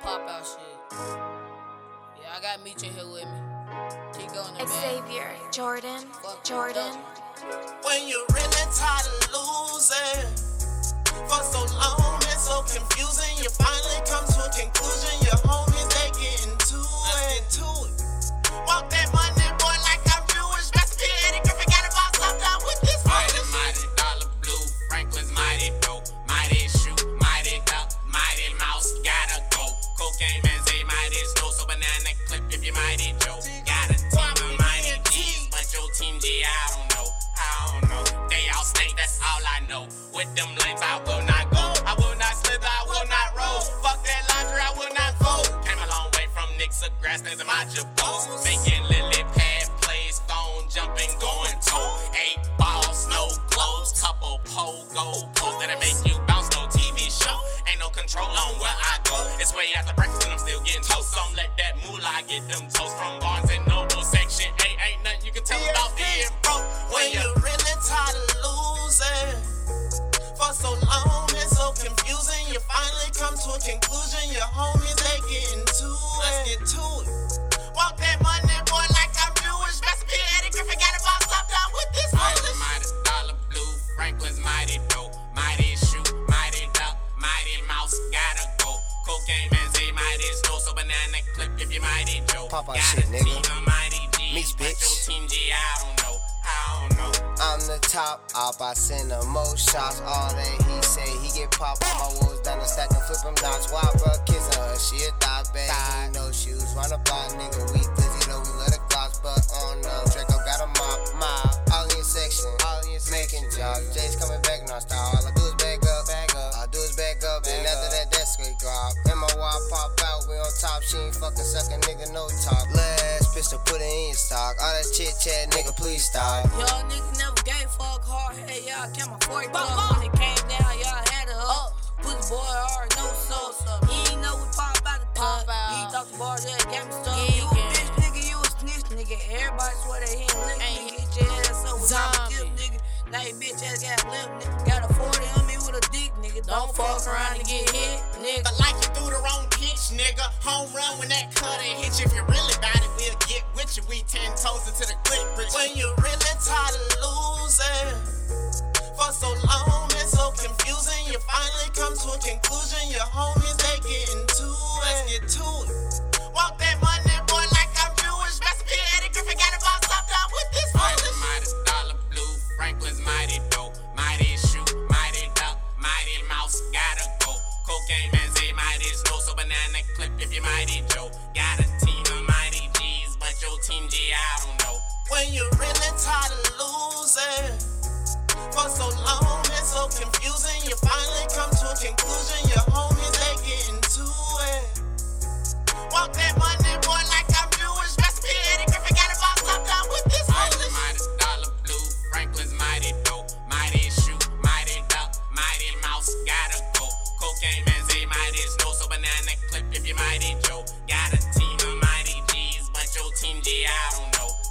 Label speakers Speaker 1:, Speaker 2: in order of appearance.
Speaker 1: pop out shit. Yeah, I got Meech in here with me. Keep going, man.
Speaker 2: Xavier, Jordan, Jordan.
Speaker 3: When you're really tired of losing
Speaker 4: Cocaine man say mighty slow. So banana clip if you mighty Joe. Got a team of mighty G's, but your team G, I don't know. I don't know. They all stink, that's all I know. With them lanes, I will not go. I will not slither, I will not roll. Fuck that laundry, I will not fold. Came a long way from Nicks of grass, things in my jabos. Making lily pad plays, phone jumping, going toe. Eight balls, no glows, couple pogo posts that'll make you bounce. No TV show, ain't no control on where. It's way after breakfast and I'm still getting toast. Some let that moolah get them toast from Barnes and Noble section. Eight ain't nothing you can tell about being broke
Speaker 3: When you're really tired of losing for so long, it's so confusing. You finally come to a conclusion. Your homies
Speaker 5: Pop out shit,
Speaker 4: a
Speaker 5: nigga.
Speaker 4: team of mighty G's,
Speaker 5: Meech, bitch.
Speaker 4: your team G, I don't know. I don't know.
Speaker 5: I'm the top op, I send the most shots. All that he say, he get popped. All my wolves down the stack and flip him knots. Why, bro, kissing her? She a thought bag, no shoes. Run a block, nigga, we busy though, we let it gloss, but on no. Draco got a mop, mop. All in section, all in making job. Jay's coming back non-stop. All I do is back up, back up. All I do is back up, and after that, that's straight drop. And my wall pop on top. She ain't fucking sucking, nigga, no talk. Last pistol, put it in stock. All that chit chat, nigga, please stop.
Speaker 1: Y'all niggas never gave fuck hard. Hey, y'all count my 40 bucks. When it came down, y'all had it up. Oh. Pussy boy already know so. He ain't know we pop out the
Speaker 6: Pop
Speaker 1: tub.
Speaker 6: out.
Speaker 1: He thought the bars that gave me stuff.
Speaker 6: Yeah,
Speaker 1: you a bitch, nigga, you a snitch, nigga. Everybody swear they ain't lick,
Speaker 6: Ain't
Speaker 1: nigga. Get your ass up with
Speaker 6: zombie.
Speaker 1: a tip, nigga. Now your bitch ass got limp, nigga. Got a 40 on me with a dick, nigga. Don't, fuck around and get hit, nigga.
Speaker 3: But like you threw the wrong nigga. Home run when that cutter hit you. If you really bout it, we'll get with you. We ten toes into the click, rich. When you're really tired of losing for so long, and so confusing. You finally come to a conclusion. Your homies they getting to it. Let's get to it. Walk that money, boy, like I'm Jewish. Recipe Eddie Griffin got about something with this
Speaker 4: Mighty, mighty, dollar blue. Franklin's. Mighty clip if you mighty Joe. Mighty snow. So banana clip if your mind Joe. Got a team of mighty G's, but your team G, I don't know.